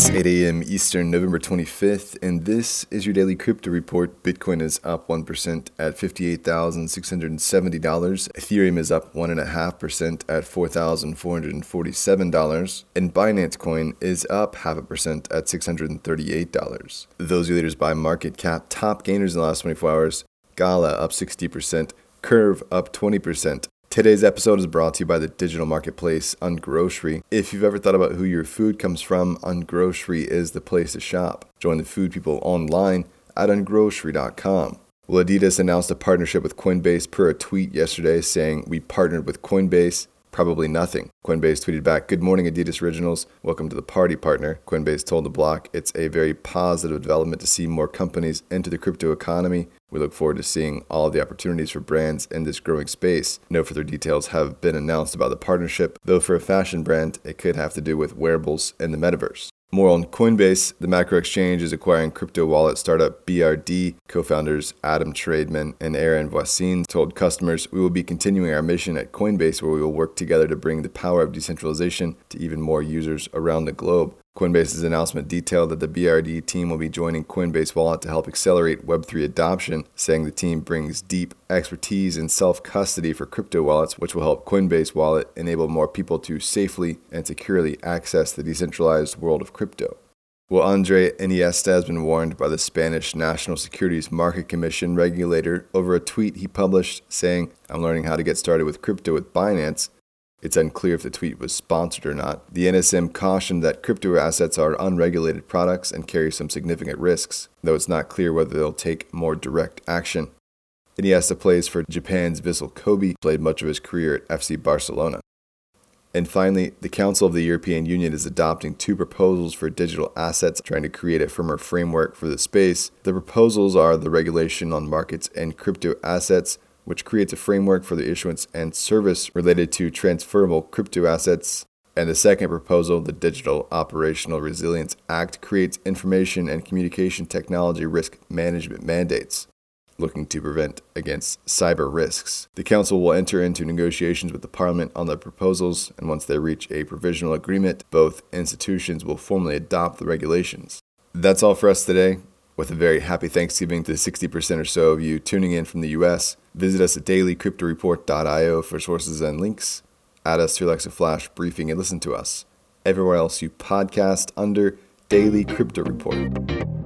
It's 8 a.m. Eastern, November 25th, and this is your daily crypto report. Bitcoin is up 1% at $58,670. Ethereum is up 1.5% at $4,447. And Binance Coin is up half a percent at $638. Those are leaders by market cap. Top gainers in the last 24 hours Gala up 60%, Curve up 20%, Today's episode is brought to you by the digital marketplace Ungrocery. If you've ever thought about who your food comes from, Ungrocery is the place to shop. Join the food people online at ungrocery.com. Well, Adidas announced a partnership with Coinbase per a tweet yesterday saying, We partnered with Coinbase Probably nothing. Coinbase tweeted back, Good morning, Adidas Originals. Welcome to the party, partner. Coinbase told the block it's a very positive development to see more companies enter the crypto economy. We look forward to seeing all the opportunities for brands in this growing space. No further details have been announced about the partnership, though for a fashion brand, it could have to do with wearables in the metaverse. More on Coinbase, the macro exchange is acquiring crypto wallet startup BRD. Co founders Adam Traidman and Aaron Voisine told customers, We will be continuing our mission at Coinbase where we will work together to bring the power of decentralization to even more users around the globe. Coinbase's announcement detailed that the BRD team will be joining Coinbase Wallet to help accelerate Web3 adoption, saying the team brings deep expertise in self custody for crypto wallets, which will help Coinbase Wallet enable more people to safely and securely access the decentralized world of crypto. Well, Andre Iniesta has been warned by the Spanish National Securities Market Commission regulator over a tweet he published saying, I'm learning how to get started with crypto with Binance it's unclear if the tweet was sponsored or not. The NSM cautioned that crypto assets are unregulated products and carry some significant risks, though it's not clear whether they'll take more direct action. Iniesta plays for Japan's Vissel Kobe, played much of his career at FC Barcelona. And finally, the Council of the European Union is adopting two proposals for digital assets, trying to create a firmer framework for the space. The proposals are the regulation on markets and crypto assets, which creates a framework for the issuance and service related to transferable crypto assets. And the second proposal, the Digital Operational Resilience Act, creates information and communication technology risk management mandates looking to prevent against cyber risks. The Council will enter into negotiations with the Parliament on the proposals, and once they reach a provisional agreement, both institutions will formally adopt the regulations. That's all for us today with a very happy Thanksgiving to 60% or so of you tuning in from the US. Visit us at dailycryptoreport.io for sources and links. Add us to your Alexa Flash briefing and listen to us everywhere else you podcast under Daily Crypto Report.